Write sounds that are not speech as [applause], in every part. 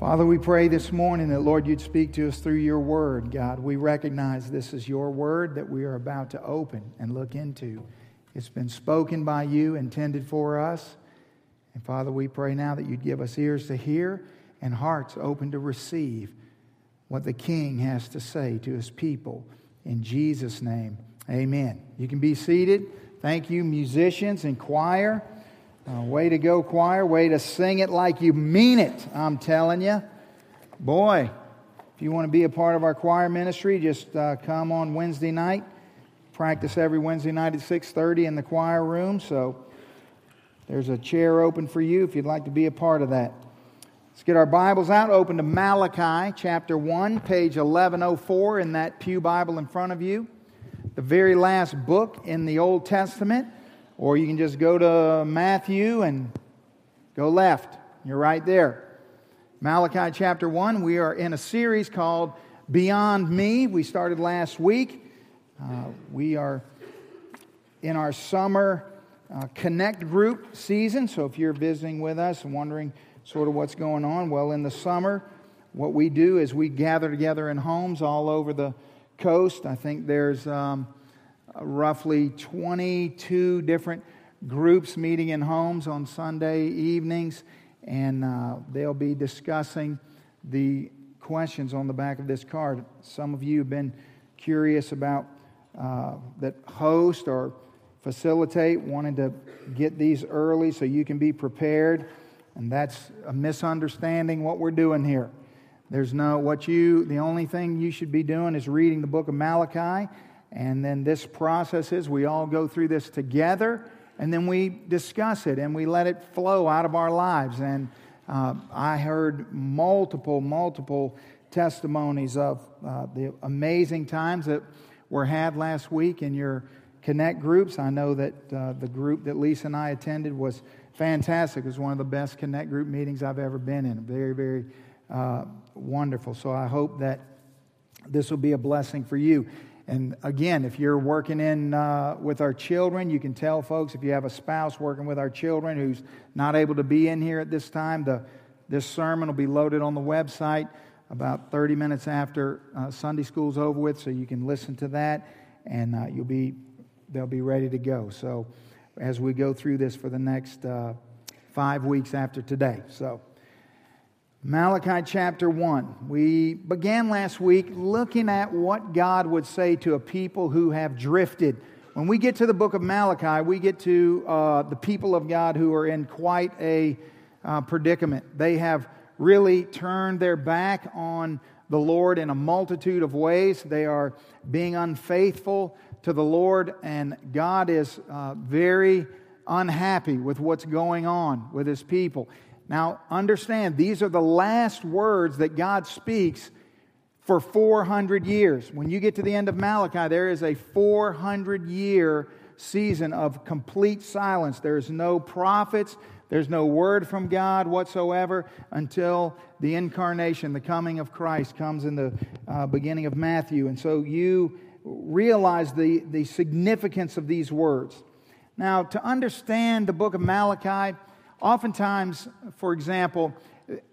Father, we pray this morning that, Lord, you'd speak to us through your word, God. We recognize this is your word that we are about to open and look into. It's been spoken by you, intended for us. And Father, we pray now that you'd give us ears to hear and hearts open to receive what the King has to say to his people. In Jesus' name, amen. You can be seated. Thank you, musicians and choir. Uh, way to go, choir. Way to sing it like you mean it, I'm telling you. Boy, if you want to be a part of our choir ministry, just uh, come on Wednesday night. Practice every Wednesday night at 6:30 in the choir room. So there's a chair open for you if you'd like to be a part of that. Let's get our Bibles out. Open to Malachi chapter 1, page 1104 in that Pew Bible in front of you. The very last book in the Old Testament. Or you can just go to Matthew and go left. You're right there. Malachi chapter 1, we are in a series called Beyond Me. We started last week. Uh, we are in our summer uh, Connect group season. So if you're visiting with us and wondering sort of what's going on, well, in the summer, what we do is we gather together in homes all over the coast. I think there's. Um, roughly 22 different groups meeting in homes on Sunday evenings, and uh, they'll be discussing the questions on the back of this card. Some of you have been curious about uh, that host or facilitate, wanting to get these early so you can be prepared. And that's a misunderstanding what we're doing here. There's no, what you, the only thing you should be doing is reading the book of Malachi and then this process is we all go through this together and then we discuss it and we let it flow out of our lives. And uh, I heard multiple, multiple testimonies of uh, the amazing times that were had last week in your Connect groups. I know that uh, the group that Lisa and I attended was fantastic. It was one of the best Connect group meetings I've ever been in. Very, very uh, wonderful. So I hope that this will be a blessing for you. And again, if you're working in uh, with our children, you can tell folks if you have a spouse working with our children who's not able to be in here at this time, the, this sermon will be loaded on the website about 30 minutes after uh, Sunday school's over with, so you can listen to that, and uh, you'll be they'll be ready to go. So as we go through this for the next uh, five weeks after today, so. Malachi chapter 1. We began last week looking at what God would say to a people who have drifted. When we get to the book of Malachi, we get to uh, the people of God who are in quite a uh, predicament. They have really turned their back on the Lord in a multitude of ways. They are being unfaithful to the Lord, and God is uh, very unhappy with what's going on with his people. Now, understand, these are the last words that God speaks for 400 years. When you get to the end of Malachi, there is a 400 year season of complete silence. There's no prophets, there's no word from God whatsoever until the incarnation, the coming of Christ, comes in the uh, beginning of Matthew. And so you realize the, the significance of these words. Now, to understand the book of Malachi, Oftentimes, for example,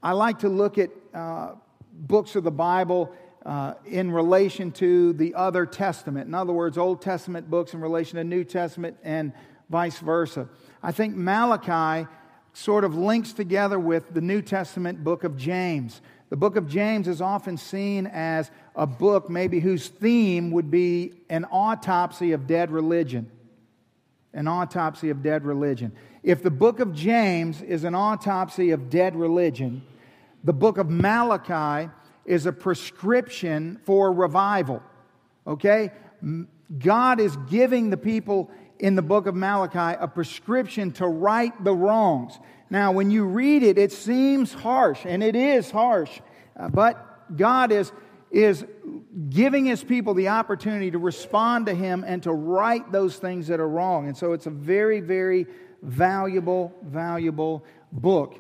I like to look at uh, books of the Bible uh, in relation to the other testament. In other words, Old Testament books in relation to New Testament and vice versa. I think Malachi sort of links together with the New Testament book of James. The book of James is often seen as a book, maybe whose theme would be an autopsy of dead religion. An autopsy of dead religion. If the book of James is an autopsy of dead religion, the book of Malachi is a prescription for revival. Okay? God is giving the people in the book of Malachi a prescription to right the wrongs. Now, when you read it, it seems harsh, and it is harsh, uh, but God is, is giving his people the opportunity to respond to him and to right those things that are wrong. And so it's a very, very valuable, valuable book.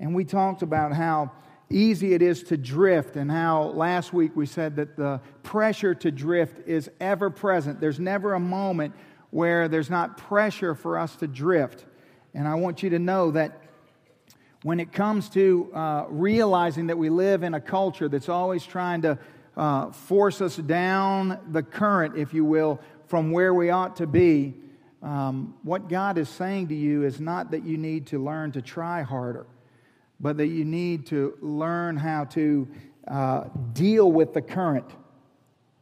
And we talked about how easy it is to drift, and how last week we said that the pressure to drift is ever present. There's never a moment where there's not pressure for us to drift. And I want you to know that when it comes to uh, realizing that we live in a culture that's always trying to uh, force us down the current, if you will, from where we ought to be, um, what God is saying to you is not that you need to learn to try harder, but that you need to learn how to uh, deal with the current.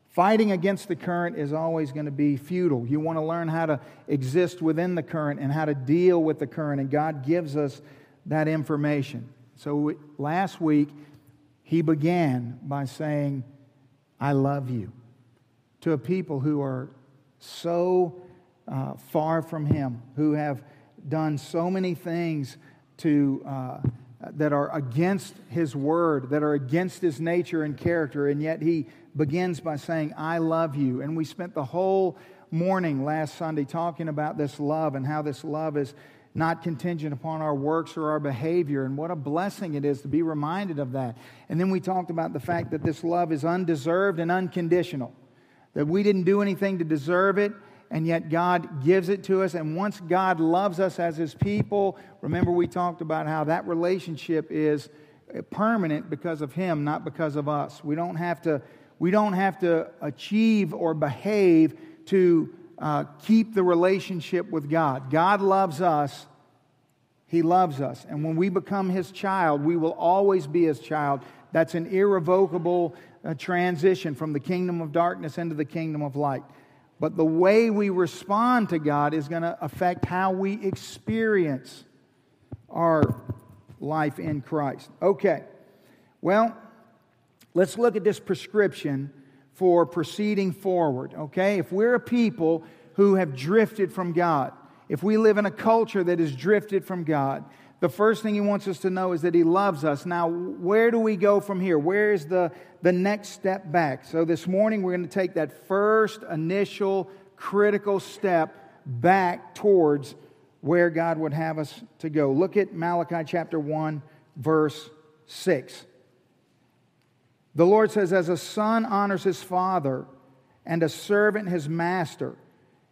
Fighting against the current is always going to be futile. You want to learn how to exist within the current and how to deal with the current, and God gives us that information. So last week, he began by saying, I love you, to a people who are so uh, far from him, who have done so many things to, uh, that are against his word, that are against his nature and character, and yet he begins by saying, I love you. And we spent the whole morning last Sunday talking about this love and how this love is not contingent upon our works or our behavior, and what a blessing it is to be reminded of that. And then we talked about the fact that this love is undeserved and unconditional, that we didn't do anything to deserve it, and yet God gives it to us. And once God loves us as His people, remember we talked about how that relationship is permanent because of Him, not because of us. We don't have to, we don't have to achieve or behave to uh, keep the relationship with God. God loves us. He loves us. And when we become His child, we will always be His child. That's an irrevocable uh, transition from the kingdom of darkness into the kingdom of light. But the way we respond to God is going to affect how we experience our life in Christ. Okay. Well, let's look at this prescription for proceeding forward, okay? If we're a people who have drifted from God, if we live in a culture that has drifted from God, the first thing he wants us to know is that he loves us. Now, where do we go from here? Where is the, the next step back? So, this morning we're going to take that first initial critical step back towards where God would have us to go. Look at Malachi chapter 1, verse 6. The Lord says, As a son honors his father, and a servant his master,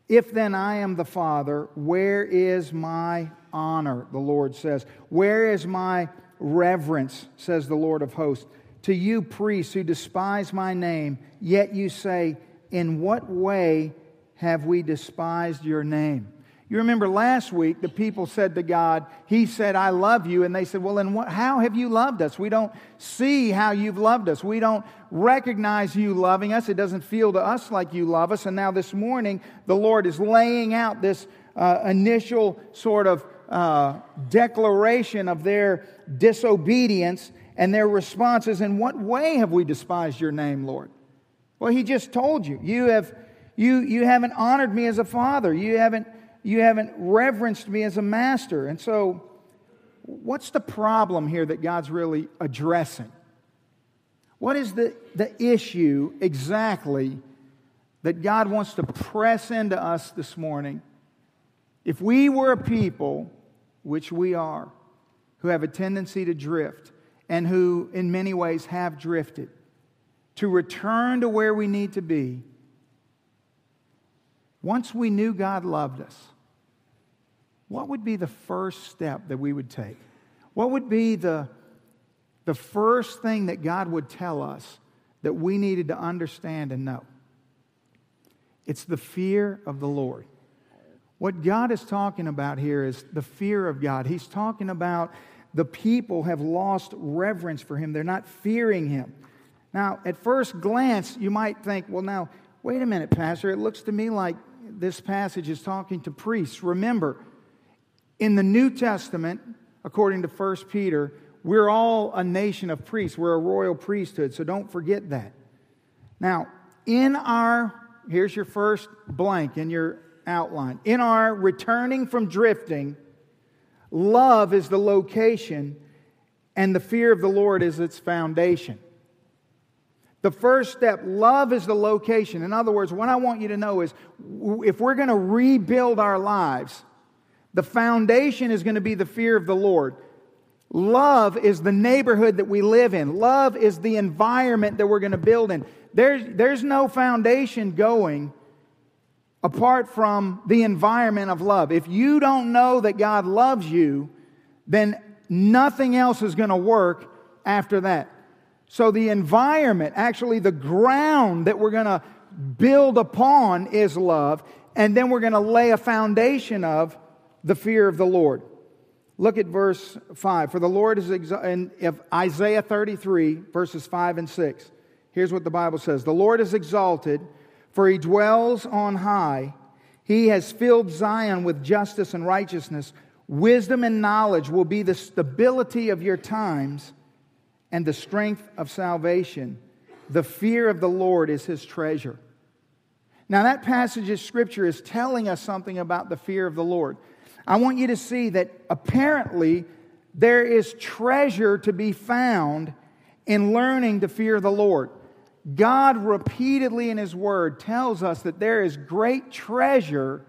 if then I am the father, where is my honor? The Lord says. Where is my reverence? Says the Lord of hosts. To you, priests who despise my name, yet you say, In what way have we despised your name? You remember last week, the people said to God, He said, I love you. And they said, Well, then what, how have you loved us? We don't see how you've loved us. We don't recognize you loving us. It doesn't feel to us like you love us. And now this morning, the Lord is laying out this uh, initial sort of uh, declaration of their disobedience and their responses. In what way have we despised your name, Lord? Well, He just told you. You, have, you, you haven't honored me as a father. You haven't you haven't reverenced me as a master. And so, what's the problem here that God's really addressing? What is the, the issue exactly that God wants to press into us this morning? If we were a people, which we are, who have a tendency to drift and who in many ways have drifted, to return to where we need to be, once we knew God loved us, what would be the first step that we would take? What would be the, the first thing that God would tell us that we needed to understand and know? It's the fear of the Lord. What God is talking about here is the fear of God. He's talking about the people have lost reverence for Him, they're not fearing Him. Now, at first glance, you might think, well, now, wait a minute, Pastor. It looks to me like this passage is talking to priests. Remember, in the New Testament, according to 1 Peter, we're all a nation of priests. We're a royal priesthood, so don't forget that. Now, in our, here's your first blank in your outline. In our returning from drifting, love is the location, and the fear of the Lord is its foundation. The first step, love is the location. In other words, what I want you to know is if we're going to rebuild our lives, the foundation is going to be the fear of the Lord. Love is the neighborhood that we live in. Love is the environment that we're going to build in. There's, there's no foundation going apart from the environment of love. If you don't know that God loves you, then nothing else is going to work after that. So the environment, actually the ground that we're going to build upon is love, and then we're going to lay a foundation of the fear of the Lord. Look at verse 5. For the Lord is exalted, in Isaiah 33, verses 5 and 6. Here's what the Bible says The Lord is exalted, for he dwells on high. He has filled Zion with justice and righteousness. Wisdom and knowledge will be the stability of your times and the strength of salvation. The fear of the Lord is his treasure. Now, that passage of scripture is telling us something about the fear of the Lord. I want you to see that apparently there is treasure to be found in learning to fear the Lord. God repeatedly in His Word tells us that there is great treasure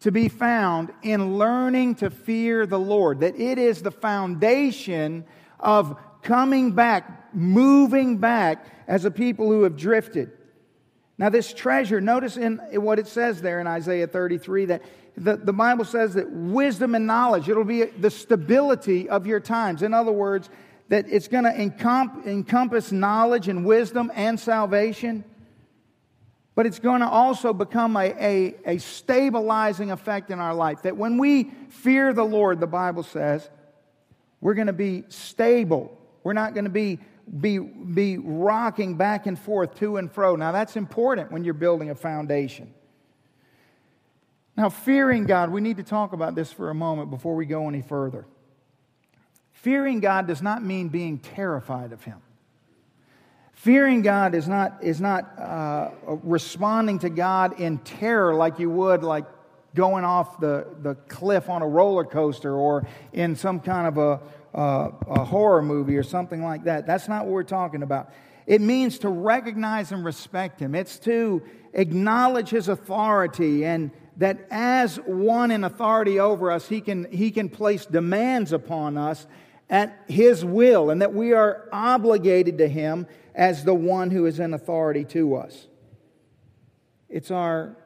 to be found in learning to fear the Lord, that it is the foundation of coming back, moving back as a people who have drifted. Now, this treasure, notice in what it says there in Isaiah 33 that the, the Bible says that wisdom and knowledge, it'll be the stability of your times. In other words, that it's going to encomp- encompass knowledge and wisdom and salvation, but it's going to also become a, a, a stabilizing effect in our life. That when we fear the Lord, the Bible says, we're going to be stable. We're not going to be, be, be rocking back and forth to and fro. Now, that's important when you're building a foundation. Now, fearing God, we need to talk about this for a moment before we go any further. Fearing God does not mean being terrified of Him. Fearing God is not, is not uh, responding to God in terror like you would, like going off the, the cliff on a roller coaster or in some kind of a, uh, a horror movie or something like that. That's not what we're talking about. It means to recognize and respect Him, it's to acknowledge His authority and that as one in authority over us, He can, he can place demands upon us at His will and that we are obligated to Him as the one who is in authority to us. It's our,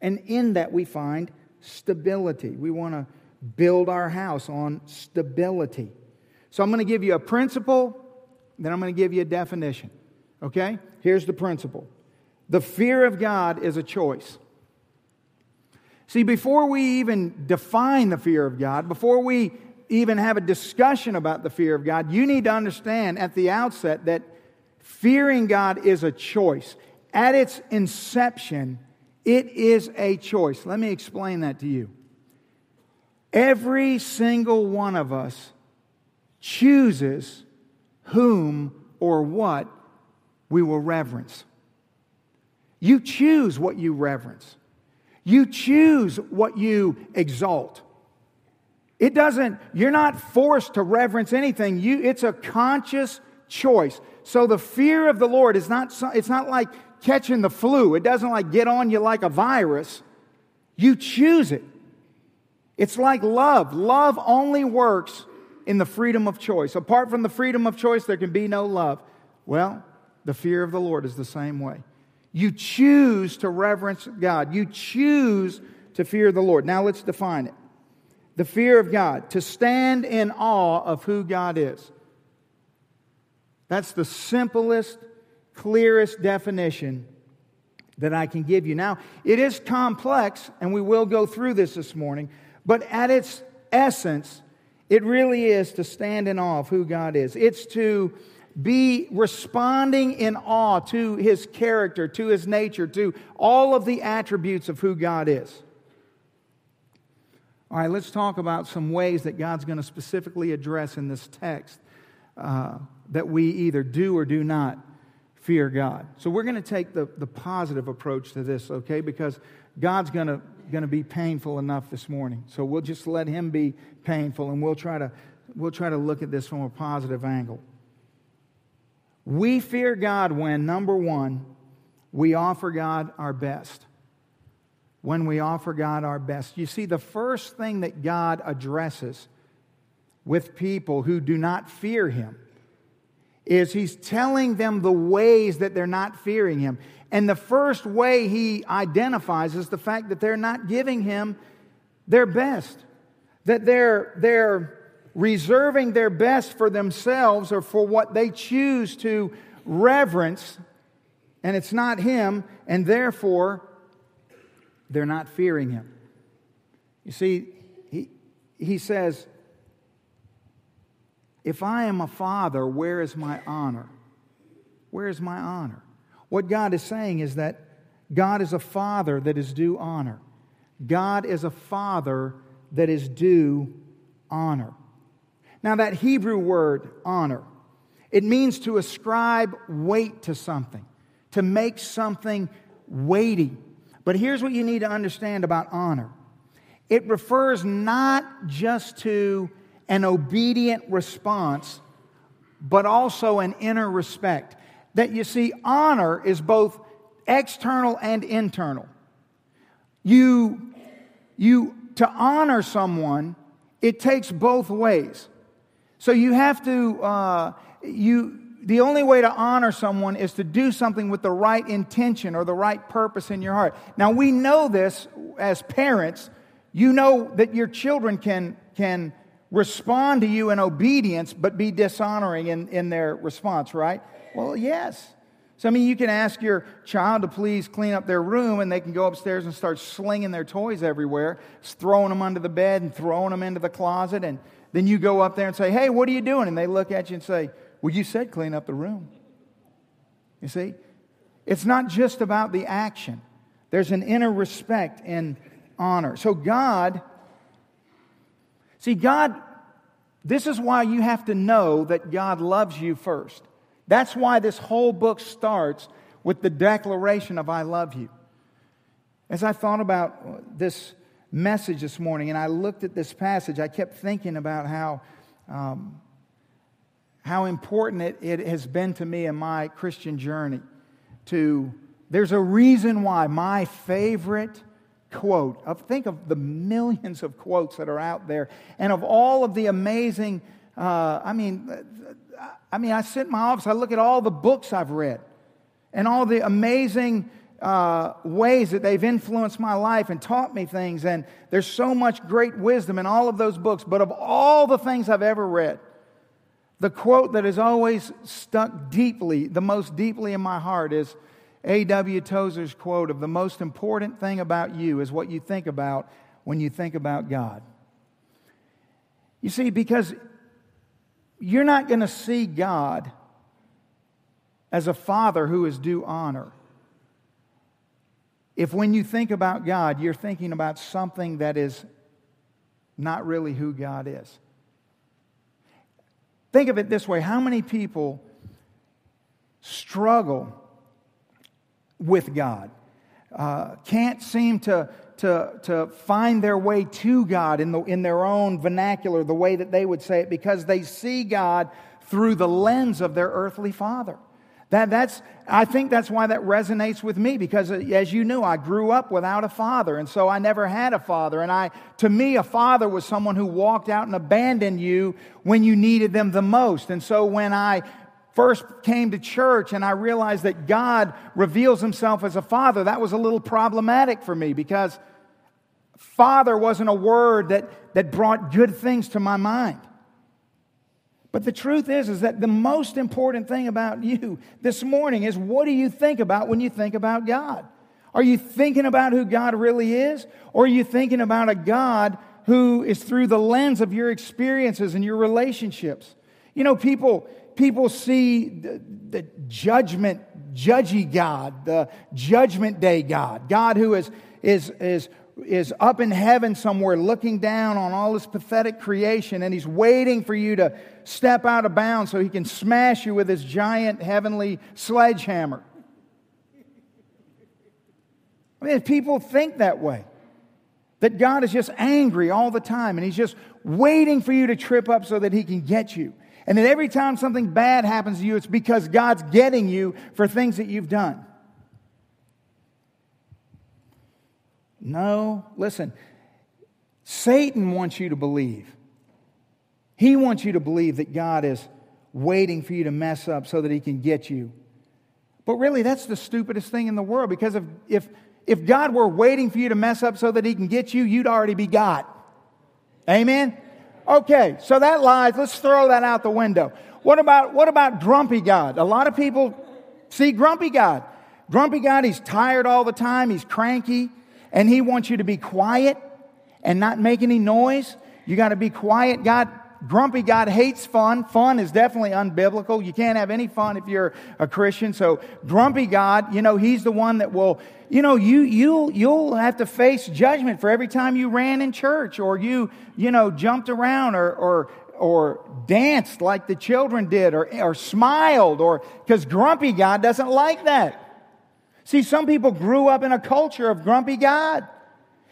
and in that we find stability. We want to build our house on stability. So I'm going to give you a principle, then I'm going to give you a definition. Okay? Here's the principle the fear of God is a choice. See, before we even define the fear of God, before we even have a discussion about the fear of God, you need to understand at the outset that fearing God is a choice. At its inception, it is a choice. Let me explain that to you. Every single one of us chooses whom or what we will reverence. You choose what you reverence. You choose what you exalt. It doesn't, you're not forced to reverence anything. You, it's a conscious choice. So the fear of the Lord is not, it's not like catching the flu. It doesn't like get on you like a virus. You choose it. It's like love. Love only works in the freedom of choice. Apart from the freedom of choice, there can be no love. Well, the fear of the Lord is the same way. You choose to reverence God, you choose to fear the Lord. Now let's define it the fear of God, to stand in awe of who God is. That's the simplest, clearest definition that I can give you. Now, it is complex, and we will go through this this morning, but at its essence, it really is to stand in awe of who God is. It's to be responding in awe to his character, to his nature, to all of the attributes of who God is. All right, let's talk about some ways that God's going to specifically address in this text uh, that we either do or do not fear God. So we're going to take the, the positive approach to this, okay? Because God's going to going to be painful enough this morning. So we'll just let him be painful and we'll try to we'll try to look at this from a positive angle. We fear God when number 1, we offer God our best. When we offer God our best. You see the first thing that God addresses with people who do not fear him is he's telling them the ways that they're not fearing him. And the first way he identifies is the fact that they're not giving him their best, that they're, they're reserving their best for themselves or for what they choose to reverence, and it's not Him, and therefore they're not fearing Him. You see, he, he says, If I am a father, where is my honor? Where is my honor? What God is saying is that God is a father that is due honor. God is a father that is due honor. Now, that Hebrew word, honor, it means to ascribe weight to something, to make something weighty. But here's what you need to understand about honor it refers not just to an obedient response, but also an inner respect. That you see, honor is both external and internal. You, you, to honor someone, it takes both ways. So you have to, uh, you, the only way to honor someone is to do something with the right intention or the right purpose in your heart. Now, we know this as parents. You know that your children can, can respond to you in obedience, but be dishonoring in, in their response, right? Well, yes. So, I mean, you can ask your child to please clean up their room, and they can go upstairs and start slinging their toys everywhere, throwing them under the bed and throwing them into the closet. And then you go up there and say, Hey, what are you doing? And they look at you and say, Well, you said clean up the room. You see? It's not just about the action, there's an inner respect and honor. So, God, see, God, this is why you have to know that God loves you first. That's why this whole book starts with the declaration of I love you. As I thought about this message this morning and I looked at this passage, I kept thinking about how, um, how important it, it has been to me in my Christian journey. To there's a reason why my favorite quote of think of the millions of quotes that are out there and of all of the amazing uh, I mean I mean, I sit in my office, I look at all the books I've read and all the amazing uh, ways that they've influenced my life and taught me things. And there's so much great wisdom in all of those books. But of all the things I've ever read, the quote that has always stuck deeply, the most deeply in my heart, is A.W. Tozer's quote of the most important thing about you is what you think about when you think about God. You see, because you're not going to see God as a father who is due honor. If when you think about God, you're thinking about something that is not really who God is. Think of it this way how many people struggle with God? Uh, can't seem to to, to find their way to God in, the, in their own vernacular, the way that they would say it, because they see God through the lens of their earthly father. That, that's, I think that's why that resonates with me because, uh, as you knew, I grew up without a father, and so I never had a father. And I, to me, a father was someone who walked out and abandoned you when you needed them the most. And so when I first came to church and I realized that God reveals himself as a father, that was a little problematic for me because father wasn't a word that, that brought good things to my mind. But the truth is, is that the most important thing about you this morning is what do you think about when you think about God? Are you thinking about who God really is? Or are you thinking about a God who is through the lens of your experiences and your relationships? You know, people, people see the, the judgment, judgy God, the judgment day God, God who is, is, is, is up in heaven somewhere looking down on all this pathetic creation, and he's waiting for you to step out of bounds so he can smash you with his giant heavenly sledgehammer. I mean, people think that way. That God is just angry all the time and he's just waiting for you to trip up so that he can get you. And that every time something bad happens to you, it's because God's getting you for things that you've done. No, listen. Satan wants you to believe. He wants you to believe that God is waiting for you to mess up so that he can get you. But really, that's the stupidest thing in the world because if, if, if God were waiting for you to mess up so that he can get you, you'd already be God. Amen? Okay, so that lies, let's throw that out the window. What about, what about grumpy God? A lot of people see grumpy God. Grumpy God, he's tired all the time, he's cranky, and he wants you to be quiet and not make any noise. You got to be quiet. God, grumpy God hates fun. Fun is definitely unbiblical. You can't have any fun if you're a Christian. So grumpy God, you know, he's the one that will, you know, you, you'll you'll have to face judgment for every time you ran in church or you, you know, jumped around or, or, or danced like the children did or, or smiled or, because grumpy God doesn't like that. See, some people grew up in a culture of grumpy God.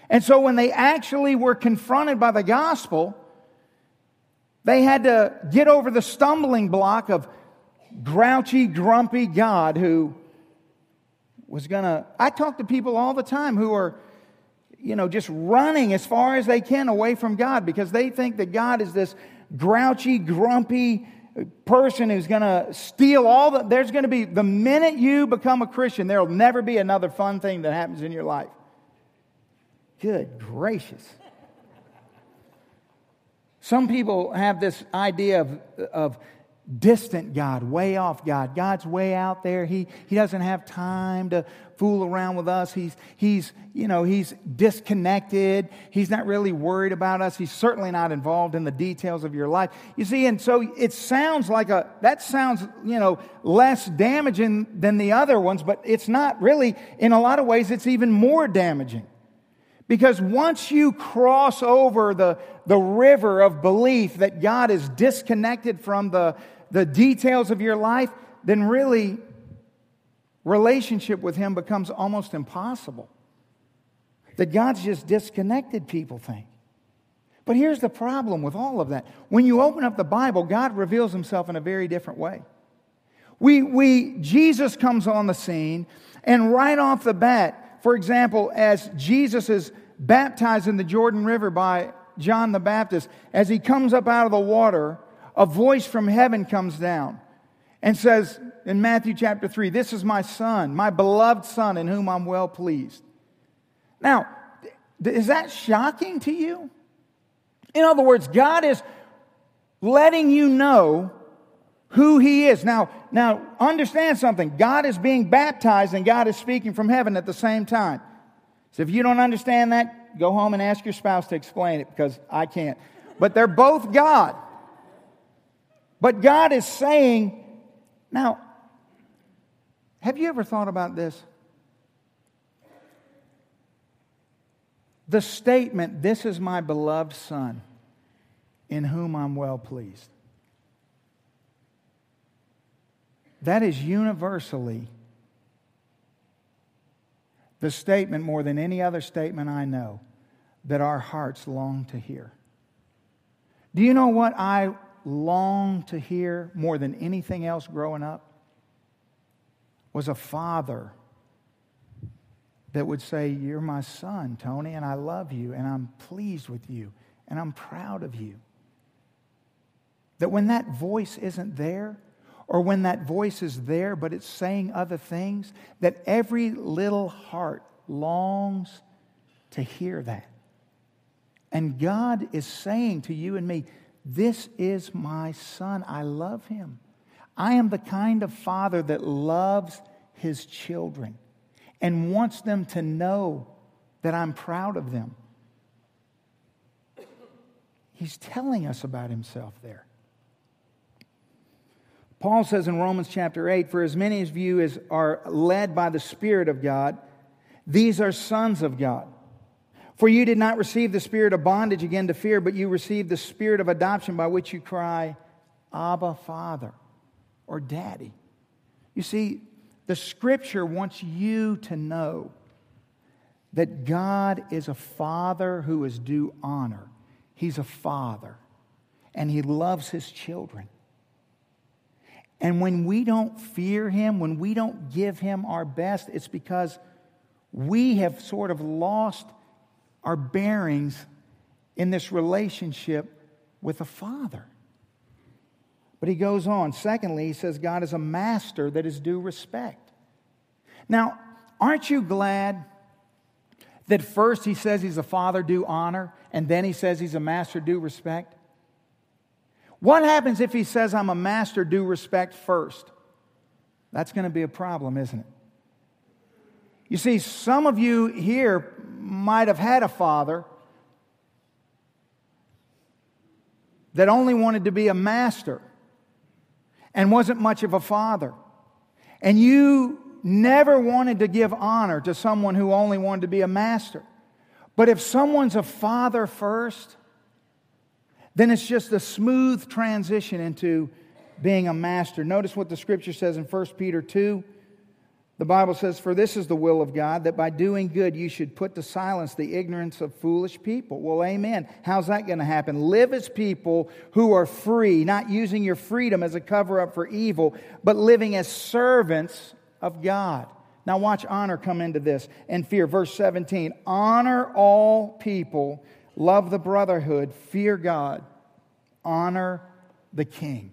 And so when they actually were confronted by the gospel, they had to get over the stumbling block of grouchy, grumpy God who was going to. I talk to people all the time who are, you know, just running as far as they can away from God because they think that God is this grouchy, grumpy person who's going to steal all the. There's going to be, the minute you become a Christian, there will never be another fun thing that happens in your life. Good gracious. Some people have this idea of, of distant God, way off God. God's way out there. He, he doesn't have time to fool around with us. He's, he's, you know, he's disconnected. He's not really worried about us. He's certainly not involved in the details of your life. You see, and so it sounds like a, that sounds, you know, less damaging than the other ones, but it's not really. In a lot of ways, it's even more damaging. Because once you cross over the, the river of belief that God is disconnected from the, the details of your life, then really relationship with Him becomes almost impossible. That God's just disconnected, people think. But here's the problem with all of that. When you open up the Bible, God reveals Himself in a very different way. We, we, Jesus comes on the scene, and right off the bat, for example, as Jesus is baptized in the Jordan River by John the Baptist, as he comes up out of the water, a voice from heaven comes down and says in Matthew chapter 3, This is my son, my beloved son, in whom I'm well pleased. Now, is that shocking to you? In other words, God is letting you know who he is. Now, now understand something. God is being baptized and God is speaking from heaven at the same time. So if you don't understand that, go home and ask your spouse to explain it because I can't. But they're both God. But God is saying, now, have you ever thought about this? The statement, This is my beloved Son, in whom I'm well pleased. That is universally the statement, more than any other statement I know, that our hearts long to hear. Do you know what I long to hear more than anything else growing up? Was a father that would say, You're my son, Tony, and I love you, and I'm pleased with you, and I'm proud of you. That when that voice isn't there, or when that voice is there but it's saying other things, that every little heart longs to hear that. And God is saying to you and me, This is my son. I love him. I am the kind of father that loves his children and wants them to know that I'm proud of them. He's telling us about himself there. Paul says in Romans chapter 8, For as many of you as are led by the Spirit of God, these are sons of God. For you did not receive the spirit of bondage again to fear, but you received the spirit of adoption by which you cry, Abba, Father, or Daddy. You see, the scripture wants you to know that God is a father who is due honor. He's a father, and he loves his children. And when we don't fear him, when we don't give him our best, it's because we have sort of lost our bearings in this relationship with the Father. But he goes on. Secondly, he says God is a master that is due respect. Now, aren't you glad that first he says he's a father due honor, and then he says he's a master due respect? What happens if he says, I'm a master, due respect first? That's going to be a problem, isn't it? You see, some of you here might have had a father that only wanted to be a master and wasn't much of a father. And you never wanted to give honor to someone who only wanted to be a master. But if someone's a father first, then it's just a smooth transition into being a master. Notice what the scripture says in 1 Peter 2 the Bible says, For this is the will of God, that by doing good you should put to silence the ignorance of foolish people. Well, amen. How's that going to happen? Live as people who are free, not using your freedom as a cover up for evil, but living as servants of God. Now, watch honor come into this and fear. Verse 17 Honor all people, love the brotherhood, fear God, honor the king.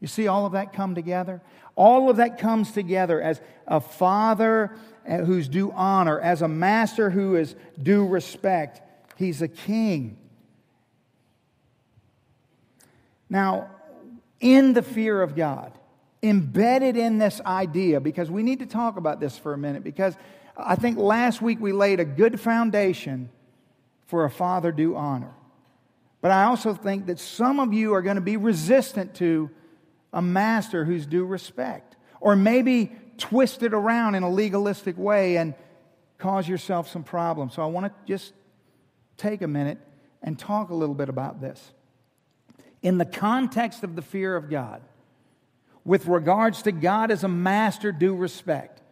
You see all of that come together? All of that comes together as a father eh, who's due honor, as a master who is due respect. He's a king. Now, in the fear of God, embedded in this idea, because we need to talk about this for a minute, because I think last week we laid a good foundation for a father due honor. But I also think that some of you are going to be resistant to a master who's due respect. Or maybe twist it around in a legalistic way and cause yourself some problems. So I want to just take a minute and talk a little bit about this. In the context of the fear of God, with regards to God as a master due respect,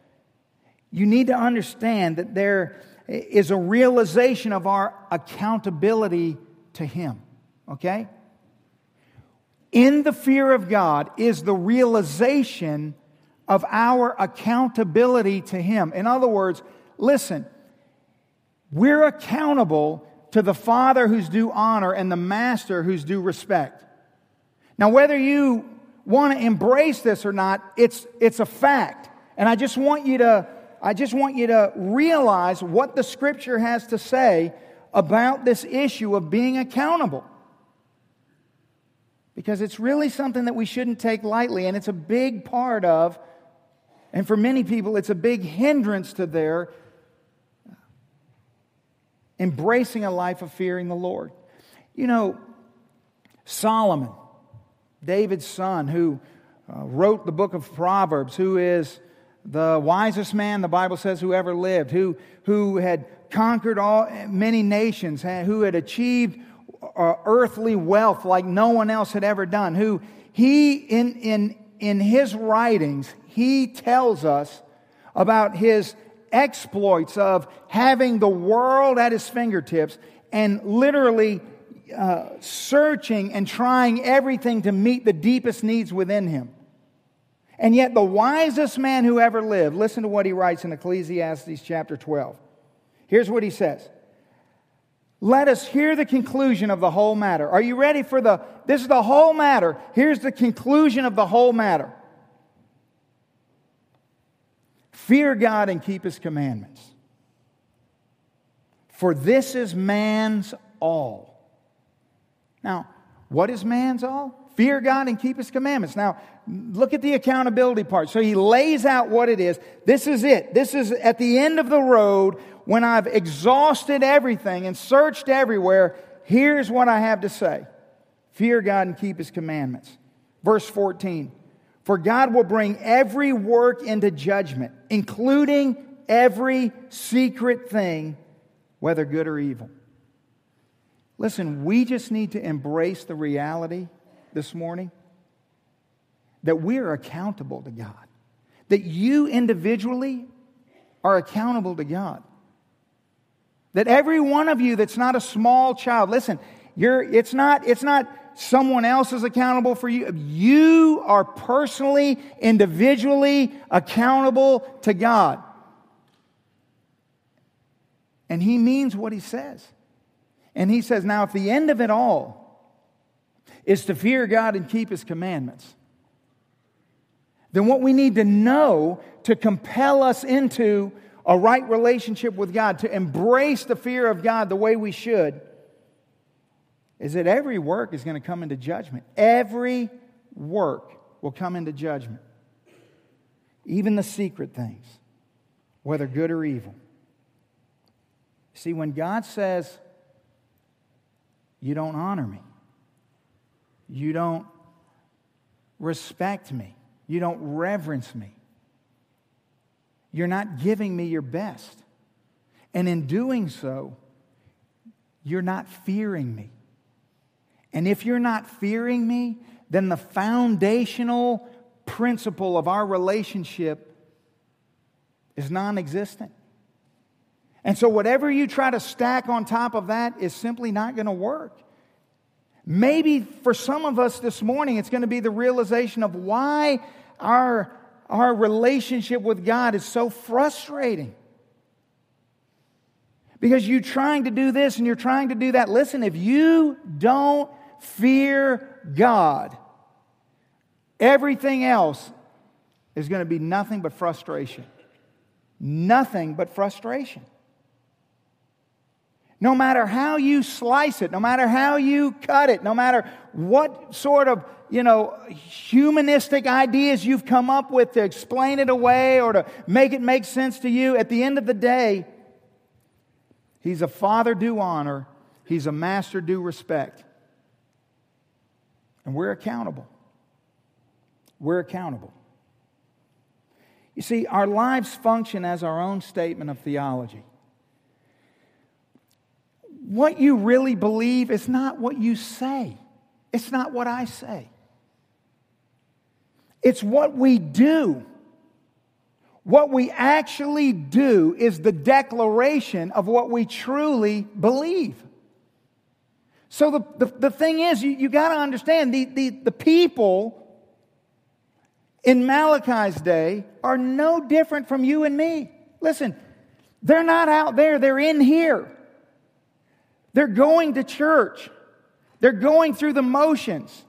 you need to understand that there is a realization of our accountability to Him. Okay? In the fear of God is the realization of our accountability to Him. In other words, listen, we're accountable to the Father who's due honor and the Master who's due respect. Now, whether you want to embrace this or not, it's, it's a fact. And I just want you to, I just want you to realize what the scripture has to say about this issue of being accountable because it's really something that we shouldn't take lightly, and it's a big part of, and for many people, it's a big hindrance to their embracing a life of fearing the Lord. You know, Solomon, David's son, who uh, wrote the book of Proverbs, who is the wisest man, the Bible says, who ever lived, who, who had conquered all, many nations, who had achieved uh, earthly wealth like no one else had ever done, who he, in, in, in his writings, he tells us about his exploits of having the world at his fingertips and literally uh, searching and trying everything to meet the deepest needs within him. And yet, the wisest man who ever lived, listen to what he writes in Ecclesiastes chapter 12. Here's what he says let us hear the conclusion of the whole matter. Are you ready for the? This is the whole matter. Here's the conclusion of the whole matter. Fear God and keep his commandments. For this is man's all. Now, what is man's all? Fear God and keep his commandments. Now, look at the accountability part. So he lays out what it is. This is it. This is at the end of the road when I've exhausted everything and searched everywhere, here's what I have to say Fear God and keep his commandments. Verse 14 For God will bring every work into judgment, including every secret thing, whether good or evil. Listen, we just need to embrace the reality this morning that we're accountable to God, that you individually are accountable to God. That every one of you that's not a small child, listen, you're, it's, not, it's not someone else is accountable for you. You are personally, individually accountable to God. And he means what he says. And he says, now, if the end of it all is to fear God and keep his commandments, then what we need to know to compel us into a right relationship with God, to embrace the fear of God the way we should, is that every work is going to come into judgment. Every work will come into judgment, even the secret things, whether good or evil. See, when God says, You don't honor me, you don't respect me, you don't reverence me, you're not giving me your best. And in doing so, you're not fearing me. And if you're not fearing me, then the foundational principle of our relationship is non existent. And so, whatever you try to stack on top of that is simply not going to work. Maybe for some of us this morning, it's going to be the realization of why our, our relationship with God is so frustrating. Because you're trying to do this and you're trying to do that. Listen, if you don't fear God, everything else is going to be nothing but frustration. Nothing but frustration. No matter how you slice it, no matter how you cut it, no matter what sort of, you know, humanistic ideas you've come up with to explain it away or to make it make sense to you, at the end of the day, he's a father due honor, he's a master due respect. And we're accountable. We're accountable. You see, our lives function as our own statement of theology. What you really believe is not what you say, it's not what I say. It's what we do. What we actually do is the declaration of what we truly believe. So the, the, the thing is, you, you got to understand the, the, the people in Malachi's day are no different from you and me. Listen, they're not out there, they're in here. They're going to church, they're going through the motions.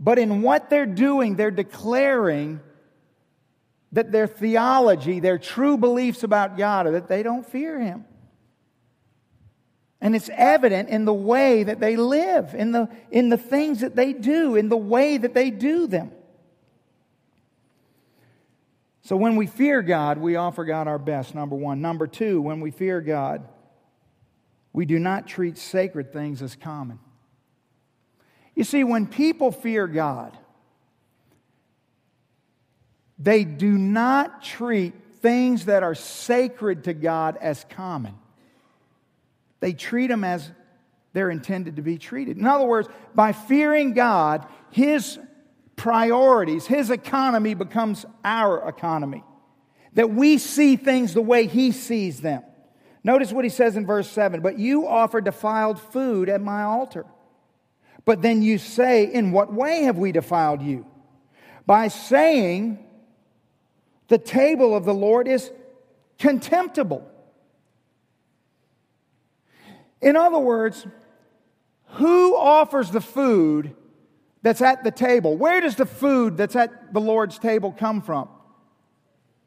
But in what they're doing, they're declaring that their theology, their true beliefs about God, are that they don't fear Him. And it's evident in the way that they live, in the, in the things that they do, in the way that they do them. So when we fear God, we offer God our best, number one. Number two, when we fear God, we do not treat sacred things as common. You see, when people fear God, they do not treat things that are sacred to God as common. They treat them as they're intended to be treated. In other words, by fearing God, His priorities, his economy becomes our economy. That we see things the way he sees them. Notice what he says in verse 7 But you offer defiled food at my altar. But then you say, In what way have we defiled you? By saying, The table of the Lord is contemptible. In other words, who offers the food that's at the table. Where does the food that's at the Lord's table come from?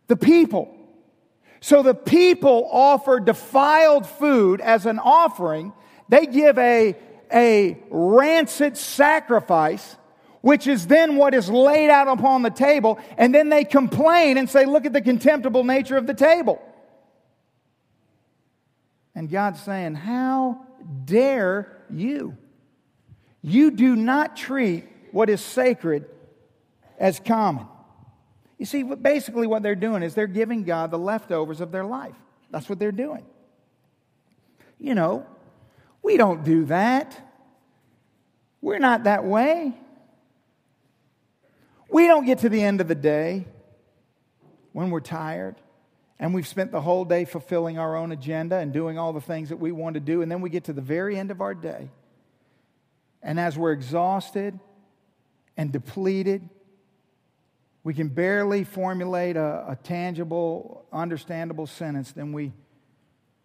The people. So the people offer defiled food as an offering. They give a, a rancid sacrifice, which is then what is laid out upon the table. And then they complain and say, Look at the contemptible nature of the table. And God's saying, How dare you? You do not treat what is sacred as common. You see, basically, what they're doing is they're giving God the leftovers of their life. That's what they're doing. You know, we don't do that. We're not that way. We don't get to the end of the day when we're tired and we've spent the whole day fulfilling our own agenda and doing all the things that we want to do, and then we get to the very end of our day and as we're exhausted and depleted, we can barely formulate a, a tangible, understandable sentence, then we,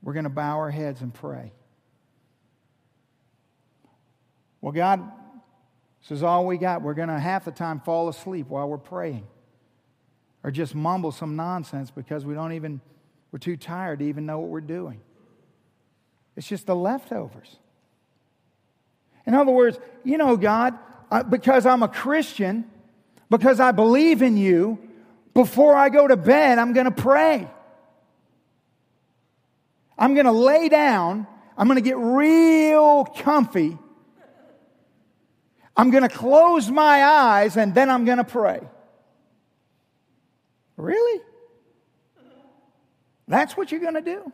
we're going to bow our heads and pray. Well, God says all we got, we're going to half the time fall asleep while we're praying or just mumble some nonsense because we don't even, we're too tired to even know what we're doing. It's just the leftovers. In other words, you know, God, because I'm a Christian, because I believe in you, before I go to bed, I'm going to pray. I'm going to lay down. I'm going to get real comfy. I'm going to close my eyes and then I'm going to pray. Really? That's what you're going to do?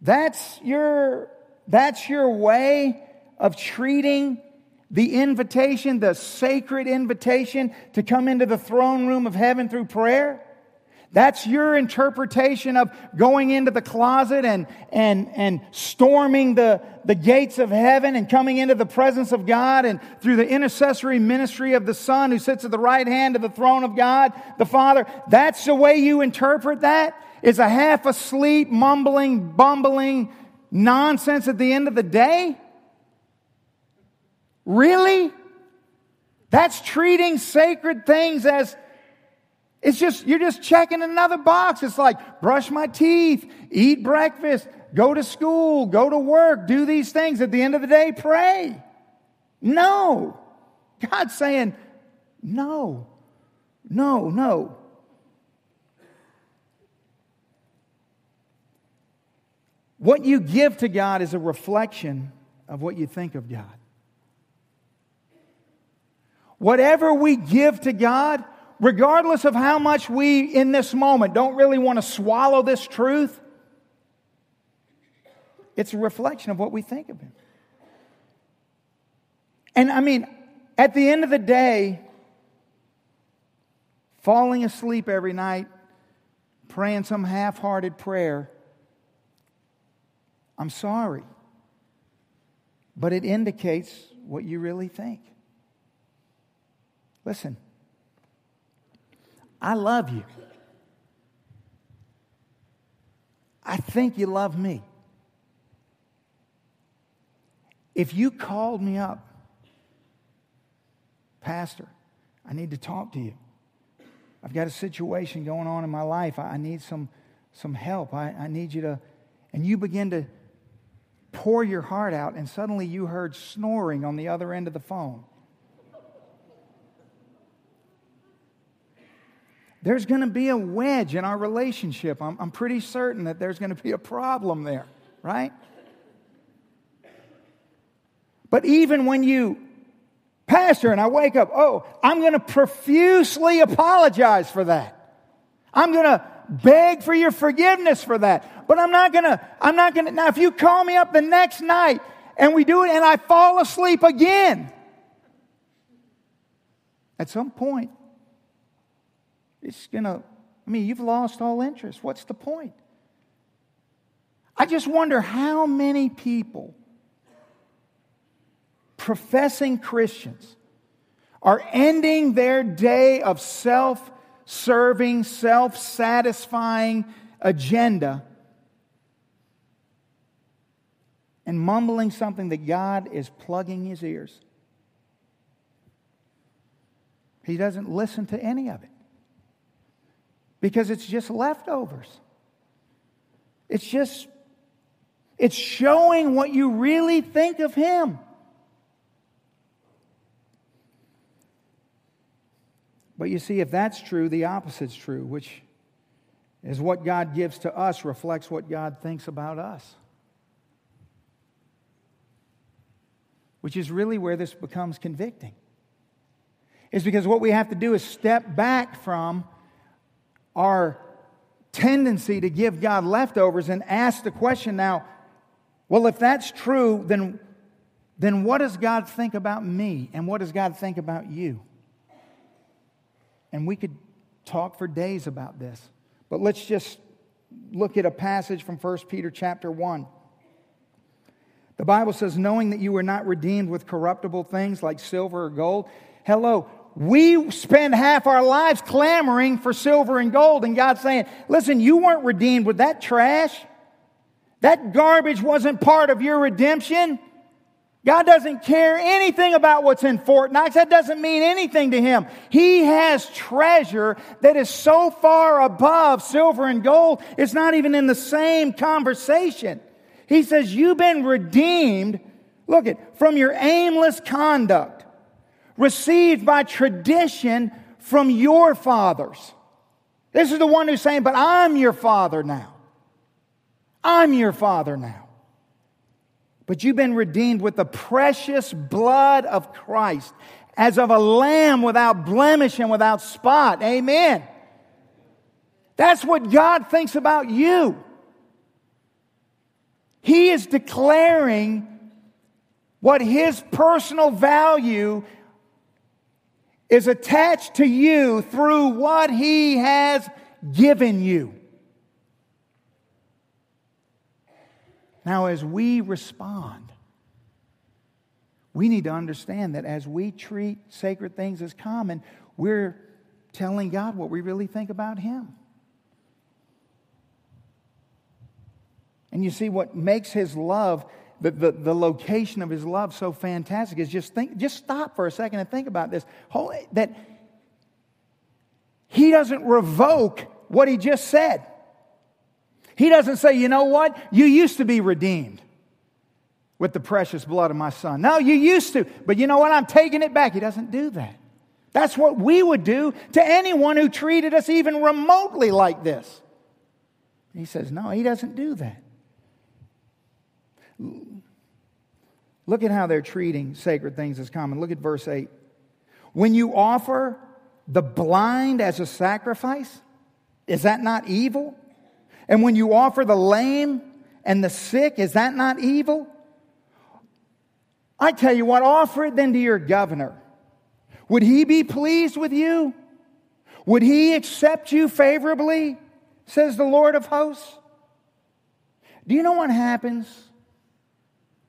That's your, that's your way of treating the invitation, the sacred invitation to come into the throne room of heaven through prayer? That's your interpretation of going into the closet and, and, and storming the, the gates of heaven and coming into the presence of God and through the intercessory ministry of the Son who sits at the right hand of the throne of God, the Father. That's the way you interpret that? Is a half asleep, mumbling, bumbling nonsense at the end of the day? Really? That's treating sacred things as it's just, you're just checking another box. It's like brush my teeth, eat breakfast, go to school, go to work, do these things. At the end of the day, pray. No. God's saying, no, no, no. What you give to God is a reflection of what you think of God. Whatever we give to God, regardless of how much we in this moment don't really want to swallow this truth, it's a reflection of what we think of Him. And I mean, at the end of the day, falling asleep every night, praying some half hearted prayer, I'm sorry. But it indicates what you really think. Listen. I love you. I think you love me. If you called me up, Pastor, I need to talk to you. I've got a situation going on in my life. I, need some, some help. I, I need you to. And you begin to pour your heart out, and suddenly you heard snoring on the other end of the phone. there's going to be a wedge in our relationship. I'm, I'm pretty certain that there's going to be a problem there, right? But even when you, Pastor, and I wake up, oh, I'm going to profusely apologize for that. I'm going to beg for your forgiveness for that. But I'm not to, I'm not to, now if you call me up the next night and we do it and I fall asleep again, at some point, it's to, I mean, you've lost all interest. What's the point? I just wonder how many people, professing Christians, are ending their day of self serving, self satisfying agenda and mumbling something that God is plugging his ears. He doesn't listen to any of it because it's just leftovers. It's just, it's showing what you really think of Him. But you see, if that's true, the opposite's true, which is what God gives to us reflects what God thinks about us. Which is really where this becomes convicting. Is because what we have to do is step back from our tendency to give God leftovers and ask the question now, well, if that's true, then, then what does God think about me? And what does God think about you? And we could talk for days about this. But let's just look at a passage from 1 Peter chapter 1. The Bible says, knowing that you were not redeemed with corruptible things like silver or gold. Hello, we spend half our lives clamoring for silver and gold, and God's saying, Listen, you weren't redeemed with that trash. That garbage wasn't part of your redemption. God doesn't care anything about what's in Fort Knox. That doesn't mean anything to him. He has treasure that is so far above silver and gold, it's not even in the same conversation. He says, You've been redeemed, look at, from your aimless conduct, received by tradition from your fathers. This is the one who's saying, But I'm your father now. I'm your father now. But you've been redeemed with the precious blood of Christ as of a lamb without blemish and without spot. Amen. That's what God thinks about you. He is declaring what his personal value is attached to you through what he has given you. Now, as we respond, we need to understand that as we treat sacred things as common, we're telling God what we really think about Him. And you see, what makes His love, the, the, the location of His love so fantastic is just think, just stop for a second and think about this. That He doesn't revoke what He just said. He doesn't say, you know what? You used to be redeemed with the precious blood of my son. No, you used to, but you know what? I'm taking it back. He doesn't do that. That's what we would do to anyone who treated us even remotely like this. He says, no, he doesn't do that. Look at how they're treating sacred things as common. Look at verse 8. When you offer the blind as a sacrifice, is that not evil? And when you offer the lame and the sick, is that not evil? I tell you what, offer it then to your governor. Would he be pleased with you? Would he accept you favorably? Says the Lord of hosts. Do you know what happens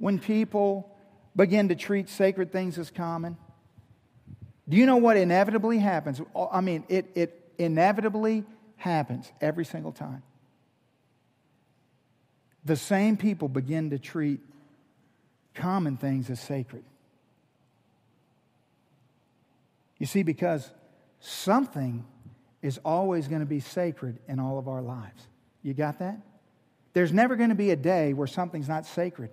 when people begin to treat sacred things as common? Do you know what inevitably happens? I mean, it, it inevitably happens every single time the same people begin to treat common things as sacred. You see, because something is always going to be sacred in all of our lives. You got that? There's never going to be a day where something's not sacred.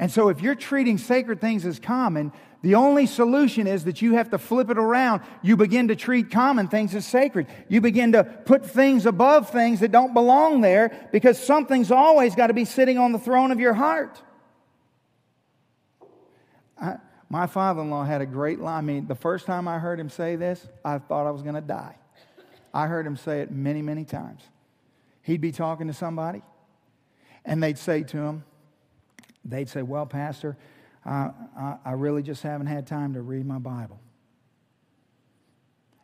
And so, if you're treating sacred things as common, the only solution is that you have to flip it around. You begin to treat common things as sacred. You begin to put things above things that don't belong there because something's always got to be sitting on the throne of your heart. I, my father in law had a great line. I mean, the first time I heard him say this, I thought I was going to die. I heard him say it many, many times. He'd be talking to somebody, and they'd say to him, they'd say, Well, Pastor, I, I, I really just haven't had time to read my Bible.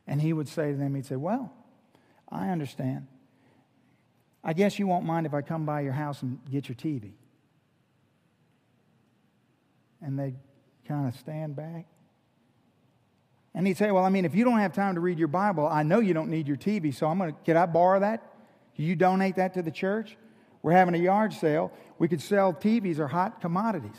And he would say to them, He'd say, Well, I understand. I guess you won't mind if I come by your house and get your TV. And they'd kind of stand back. And he'd say, Well, I mean, if you don't have time to read your Bible, I know you don't need your TV, so I'm going to, can I borrow that? Can you donate that to the church? We're having a yard sale. We could sell TVs or hot commodities.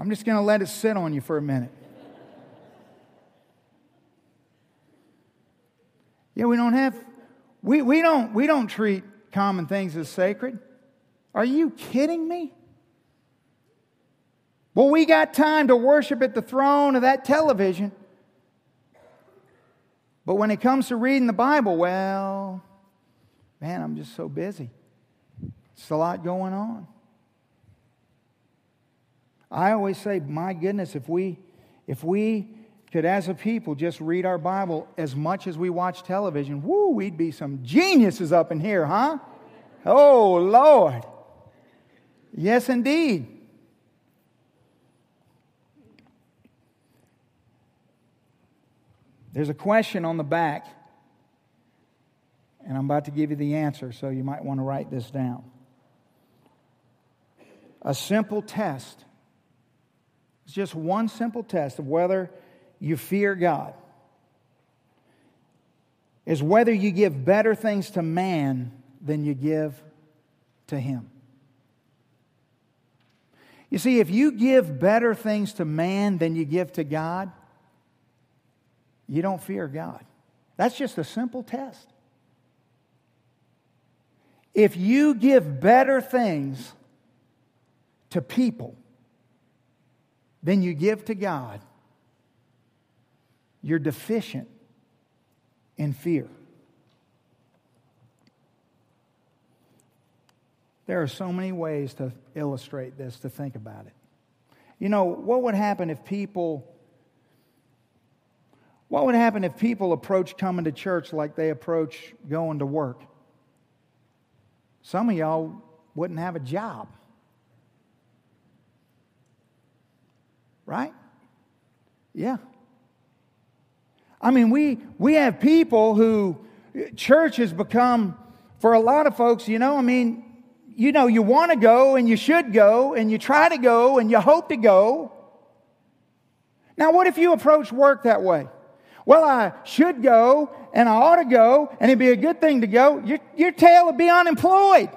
I'm just going to let it sit on you for a minute. Yeah, we don't have, we, we, don't, we don't treat common things as sacred. Are you kidding me? Well, we got time to worship at the throne of that television. But when it comes to reading the Bible, well, man, I'm just so busy. It's a lot going on. I always say, my goodness, if we, if we could, as a people, just read our Bible as much as we watch television, whoo, we'd be some geniuses up in here, huh? Oh, Lord. Yes, indeed. There's a question on the back, and I'm about to give you the answer, so you might want to write this down. A simple test. It's just one simple test of whether you fear God. is whether you give better things to man than you give to him. You see, if you give better things to man than you give to God, you don't fear God. That's just a simple test. If you give better things to people than you give to God, you're deficient in fear. There are so many ways to illustrate this, to think about it. You know, what would happen if people what would happen if people approach coming to church like they approach going to work? Some of y'all wouldn't have a job. Right? Yeah. I mean, we, we have people who church has become, for a lot of folks, you know, I mean, you know, you want to go and you should go and you try to go and you hope to go. Now, what if you approach work that way? Well, I should go and I ought to go and it'd be a good thing to go. Your, your tail would be unemployed.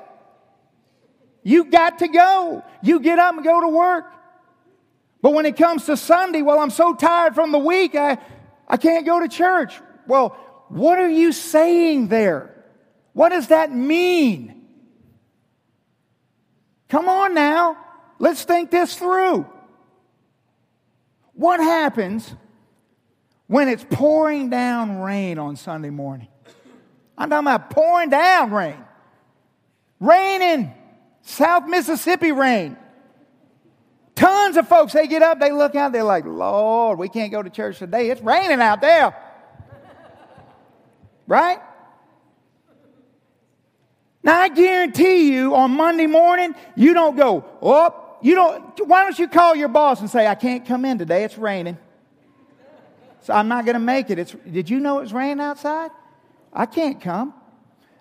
You got to go. You get up and go to work. But when it comes to Sunday, well, I'm so tired from the week, I, I can't go to church. Well, what are you saying there? What does that mean? Come on now. Let's think this through. What happens when it's pouring down rain on Sunday morning. I'm talking about pouring down rain. Raining, South Mississippi rain. Tons of folks, they get up, they look out, they're like, Lord, we can't go to church today. It's raining out there. right? Now, I guarantee you on Monday morning, you don't go, oh, you don't, why don't you call your boss and say, I can't come in today, it's raining. So I'm not going to make it. It's, did you know it was raining outside? I can't come.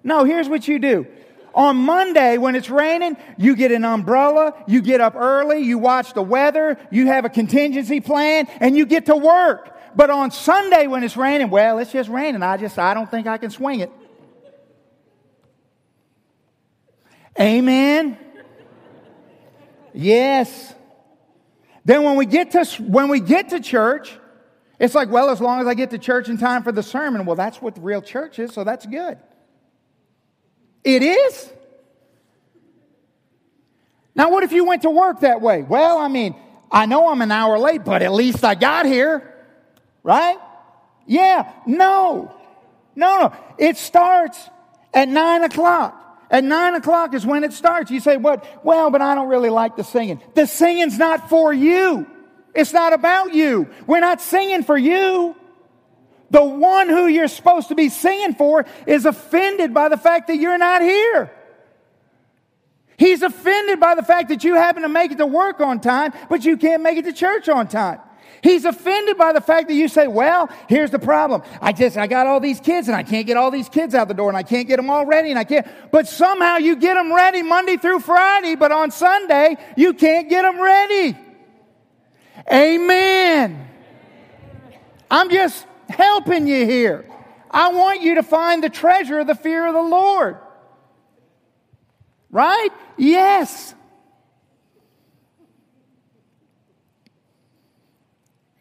No, here's what you do. On Monday, when it's raining, you get an umbrella, you get up early, you watch the weather, you have a contingency plan, and you get to work. But on Sunday, when it's raining, well, it's just raining. I just, I don't think I can swing it. Amen. Yes. Then when we get to, when we get to church, it's like, well, as long as I get to church in time for the sermon, well, that's what the real church is, so that's good. It is. Now, what if you went to work that way? Well, I mean, I know I'm an hour late, but at least I got here, right? Yeah, no, no, no. It starts at nine o'clock. At nine o'clock is when it starts. You say, what? Well, but I don't really like the singing. The singing's not for you. It's not about you. We're not singing for you. The one who you're supposed to be singing for is offended by the fact that you're not here. He's offended by the fact that you happen to make it to work on time, but you can't make it to church on time. He's offended by the fact that you say, well, here's the problem. I just, I got all these kids and I can't get all these kids out the door and I can't get them all ready and I can't, but somehow you get them ready Monday through Friday, but on Sunday you can't get them ready. Amen. I'm just helping you here. I want you to find the treasure of the fear of the Lord. Right? Yes.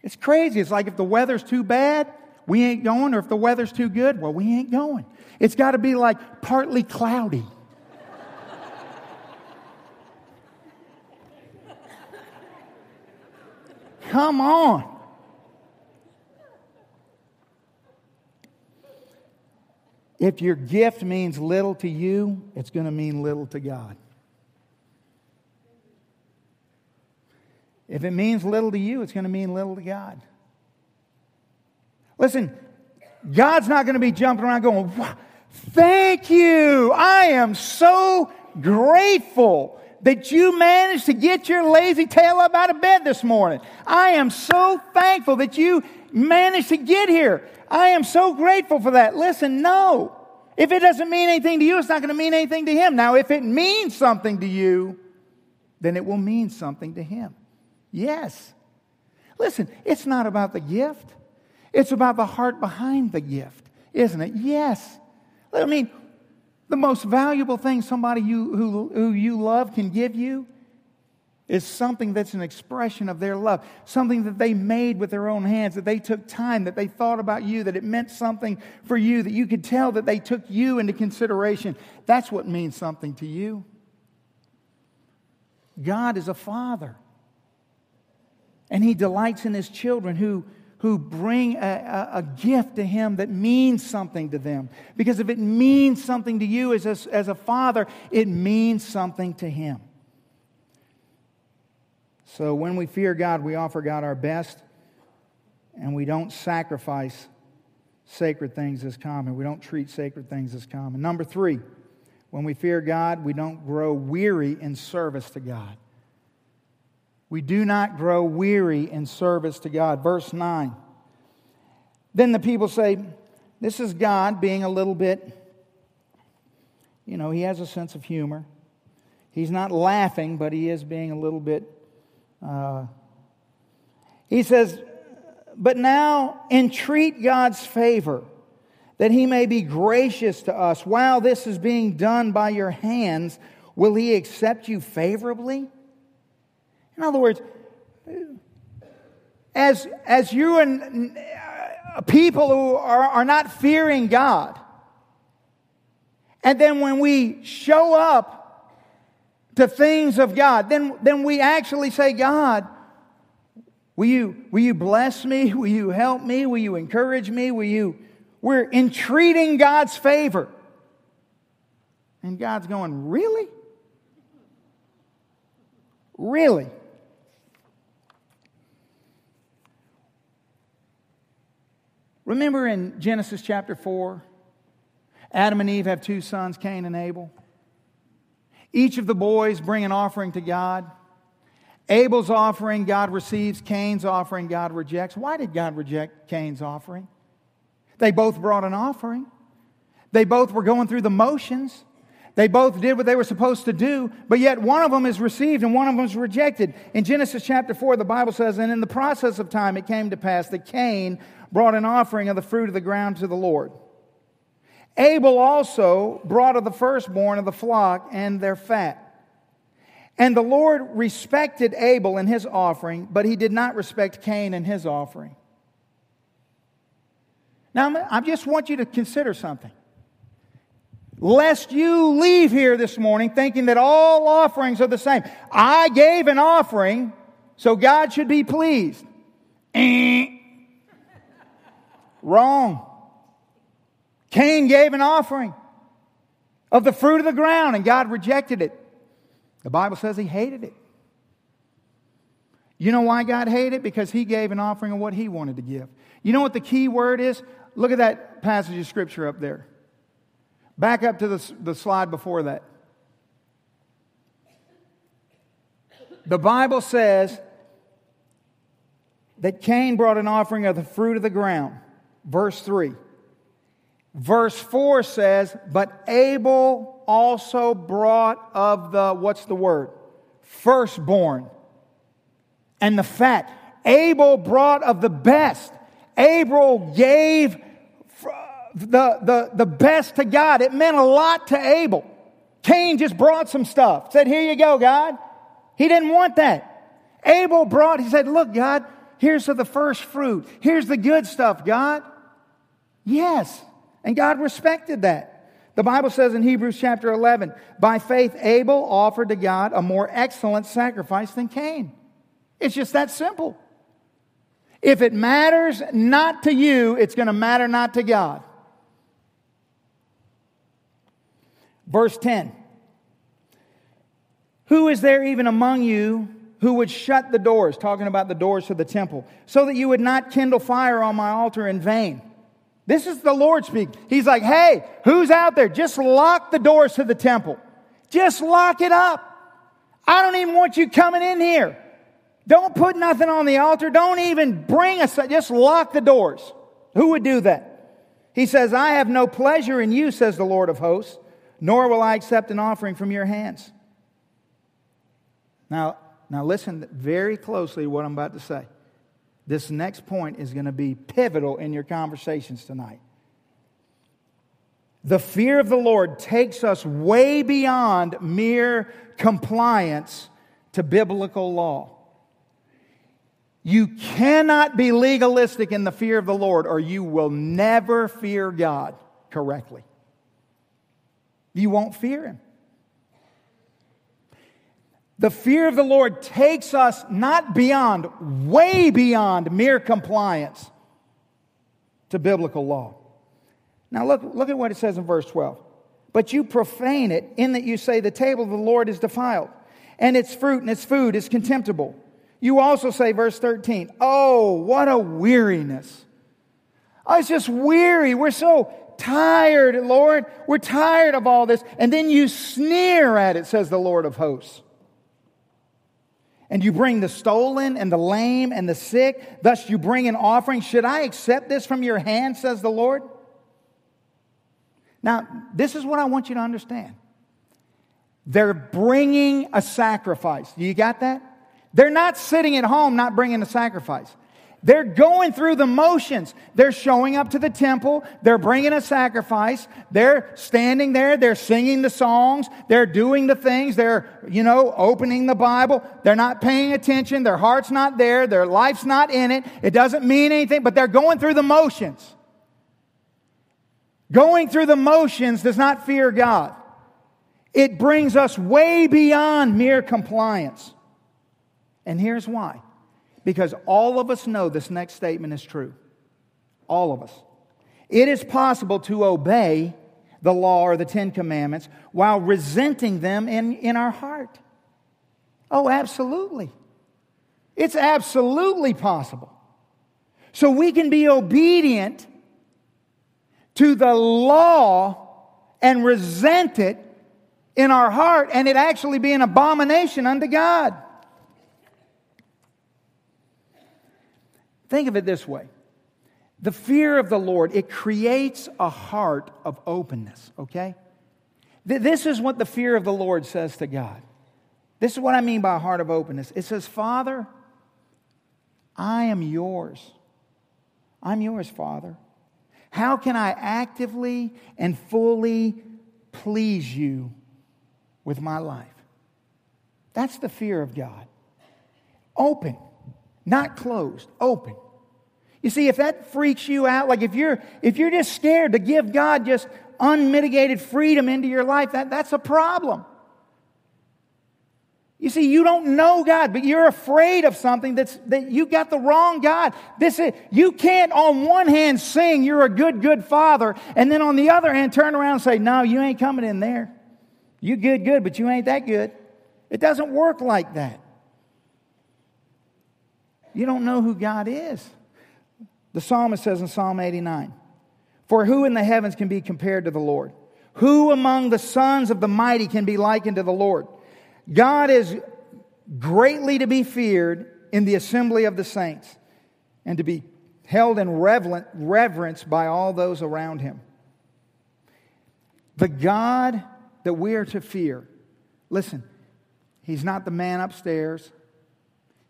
It's crazy. It's like if the weather's too bad, we ain't going, or if the weather's too good, well, we ain't going. It's got to be like partly cloudy. Come on. If your gift means little to you, it's going to mean little to God. If it means little to you, it's going to mean little to God. Listen, God's not going to be jumping around going, Thank you. I am so grateful that you managed to get your lazy tail up out of bed this morning. I am so thankful that you managed to get here. I am so grateful for that. Listen, no. If it doesn't mean anything to you, it's not going to mean anything to him. Now, if it means something to you, then it will mean something to him. Yes. Listen, it's not about the gift, it's about the heart behind the gift. isn't it? Yes. I mean, the most valuable thing somebody you, who, who you love can give you is something that's an expression of their love, something that they made with their own hands, that they took time, that they thought about you, that it meant something for you, that you could tell that they took you into consideration. That's what means something to you. God is a father, and He delights in His children who who bring a, a, a, gift to him that means something to them. Because if it means something to you as a, as a father, it means something to him. So when we fear God, we offer God our best, and we don't sacrifice sacred things as common. We don't treat sacred things as common. Number three, when we fear God, we don't grow weary in service to God. We do not grow weary in service to God. Verse 9. Then the people say, This is God being a little bit, you know, he has a sense of humor. He's not laughing, but he is being a little bit. Uh, he says, But now entreat God's favor that he may be gracious to us. While this is being done by your hands, will he accept you favorably? In other words, as, as you and uh, people who are, are not fearing God, and then when we show up to things of God, then, then we actually say, God, will you, will you bless me? [laughs] Will you help me? Will you encourage me? Will you? We're entreating God's favor. And God's going, Really? Really? Remember in Genesis chapter 4, Adam and Eve have two sons, Cain and Abel. Each of the boys bring an offering to God. Abel's offering, God receives. Cain's offering, God rejects. Why did God reject Cain's offering? They both brought an offering. They both were going through the motions. They both did what they were supposed to do, but yet one of them is received and one of them is rejected. In Genesis chapter 4, the Bible says, And in the process of time it came to pass that Cain brought an offering of the fruit of the ground to the Lord. Abel also brought of the firstborn of the flock and their fat. And the Lord respected Abel and his offering, but he did not respect Cain and his offering. Now, I just want you to consider something. Lest you leave here this morning thinking that all offerings are the same. I gave an offering, so God should be pleased. Eh. Wrong. Cain gave an offering of the fruit of the ground, and God rejected it. The Bible says he hated it. You know why God hated it? Because he gave an offering of what he wanted to give. You know what the key word is? Look at that passage of scripture up there. Back up to the, the slide before that. The Bible says that Cain brought an offering of the fruit of the ground verse 3. Verse 4 says, But Abel also brought of the, what's the word? Firstborn and the fat. Abel brought of the best. Abel gave the, the, the best to God. It meant a lot to Abel. Cain just brought some stuff, said, Here you go, God. He didn't want that. Abel brought, he said, Look, God, here's the first fruit. Here's the good stuff, God. Yes. And God respected that. The Bible says in Hebrews chapter 11, by faith, Abel offered to God a more excellent sacrifice than Cain. It's just that simple. If it matters not to you, it's going to matter not to God. Verse 10 Who is there even among you who would shut the doors, talking about the doors to the temple, so that you would not kindle fire on my altar in vain? This is the Lord speaking. He's like, hey, who's out there? Just lock the doors to the temple. Just lock it up. I don't even want you coming in here. Don't put nothing on the altar. Don't even bring us. Just lock the doors. Who would do that? He says, I have no pleasure in you, says the Lord of hosts, nor will I accept an offering from your hands. Now, now listen very closely to what I'm about to say. This next point is going to be pivotal in your conversations tonight. The fear of the Lord takes us way beyond mere compliance to biblical law. You cannot be legalistic in the fear of the Lord, or you will never fear God correctly. You won't fear Him. The fear of the Lord takes us not beyond, way beyond mere compliance to biblical law. Now, look, look at what it says in verse 12. But you profane it in that you say, The table of the Lord is defiled, and its fruit and its food is contemptible. You also say, verse 13, Oh, what a weariness. I was just weary. We're so tired, Lord. We're tired of all this. And then you sneer at it, says the Lord of hosts. And you bring the stolen and the lame and the sick. Thus you bring an offering. Should I accept this from your hand, says the Lord? Now, this is what I want you to understand. They're bringing a sacrifice. You got that? They're not sitting at home not bringing a sacrifice. They're going through the motions. They're showing up to the temple. They're bringing a sacrifice. They're standing there. They're singing the songs. They're doing the things. They're, you know, opening the Bible. They're not paying attention. Their heart's not there. Their life's not in it. It doesn't mean anything, but they're going through the motions. Going through the motions does not fear God. It brings us way beyond mere compliance. And here's why because all of us know this next statement is true. All of us. It is possible to obey the law or the Ten Commandments while resenting them in, in our heart. Oh, absolutely. It's absolutely possible. So we can be obedient to the law and resent it in our heart and it actually be an abomination unto God. Think of it this way the fear of the Lord, it creates a heart of openness, okay? This is what the fear of the Lord says to God. This is what I mean by a heart of openness. It says, Father, I am yours. I'm yours, Father. How can I actively and fully please you with my life? That's the fear of God. Open. Not closed, open. You see, if that freaks you out, like if you're if you're just scared to give God just unmitigated freedom into your life, that, that's a problem. You see, you don't know God, but you're afraid of something that's that you got the wrong God. This is you can't on one hand sing you're a good, good father, and then on the other hand turn around and say, No, you ain't coming in there. You good, good, but you ain't that good. It doesn't work like that. You don't know who God is. The psalmist says in Psalm 89 For who in the heavens can be compared to the Lord? Who among the sons of the mighty can be likened to the Lord? God is greatly to be feared in the assembly of the saints and to be held in reverence by all those around him. The God that we are to fear, listen, he's not the man upstairs.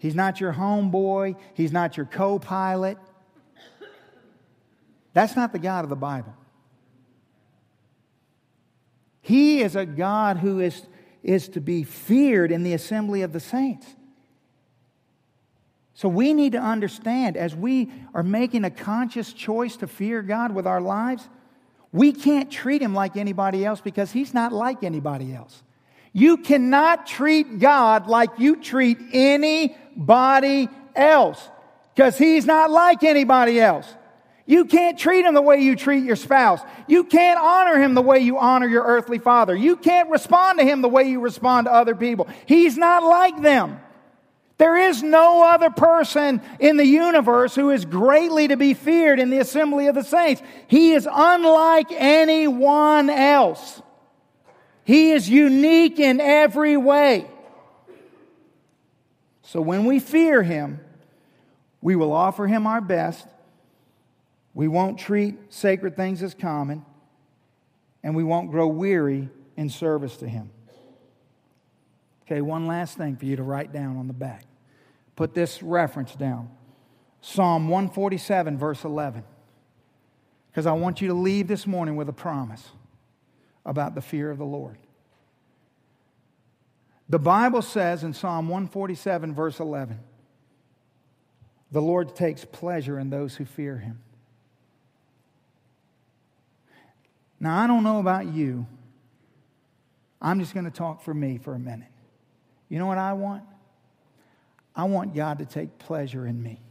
He's not your homeboy. He's not your co pilot. That's not the God of the Bible. He is a God who is, is to be feared in the assembly of the saints. So we need to understand as we are making a conscious choice to fear God with our lives, we can't treat him like anybody else because he's not like anybody else. You cannot treat God like you treat anybody else because He's not like anybody else. You can't treat him the way you treat your spouse. You can't honor him the way you honor your earthly father. You can't respond to him the way you respond to other people. He's not like them. There is no other person in the universe who is greatly to be feared in the assembly of the saints. He is unlike anyone else. He is unique in every way. So when we fear Him, we will offer Him our best. We won't treat sacred things as common, and we won't grow weary in service to Him. Okay, one last thing for you to write down on the back. Put this reference down Psalm 147, verse 11. Because I want you to leave this morning with a promise. About the fear of the Lord. The Bible says in Psalm 147, verse 11, the Lord takes pleasure in those who fear him. Now, I don't know about you. I'm just going to talk for me for a minute. You know what I want? I want God to take pleasure in me.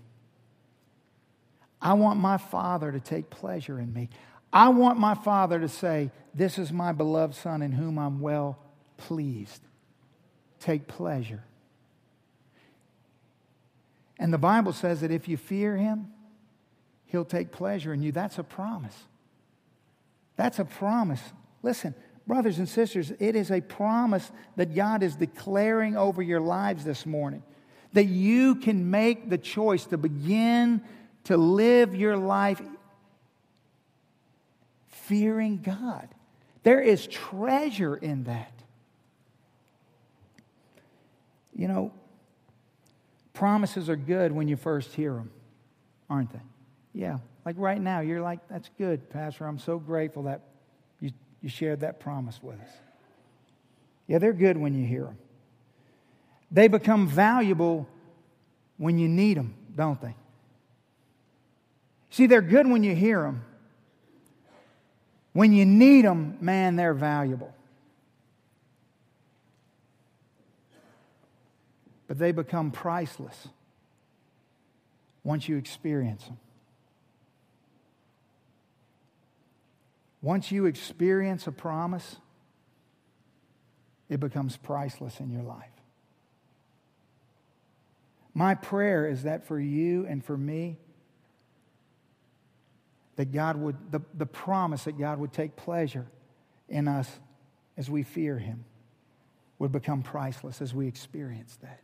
I want my Father to take pleasure in me. I want my Father to say, This is my beloved Son in whom I'm well pleased. Take pleasure. And the Bible says that if you fear Him, He'll take pleasure in you. That's a promise. That's a promise. Listen, brothers and sisters, it is a promise that God is declaring over your lives this morning. That you can make the choice to begin to live your life fearing God. There is treasure in that. You know, promises are good when you first hear them, aren't they? Yeah. Like right now, you're like, that's good, Pastor. I'm so grateful that you, you shared that promise with us. Yeah, they're good when you hear them. They become valuable when you need them, don't they? See, they're good when you hear them. When you need them, man, they're valuable. But they become priceless once you experience them. Once you experience a promise, it becomes priceless in your life. My prayer is that for you and for me, that God would, the, the promise that God would take pleasure in us as we fear Him would become priceless as we experience that.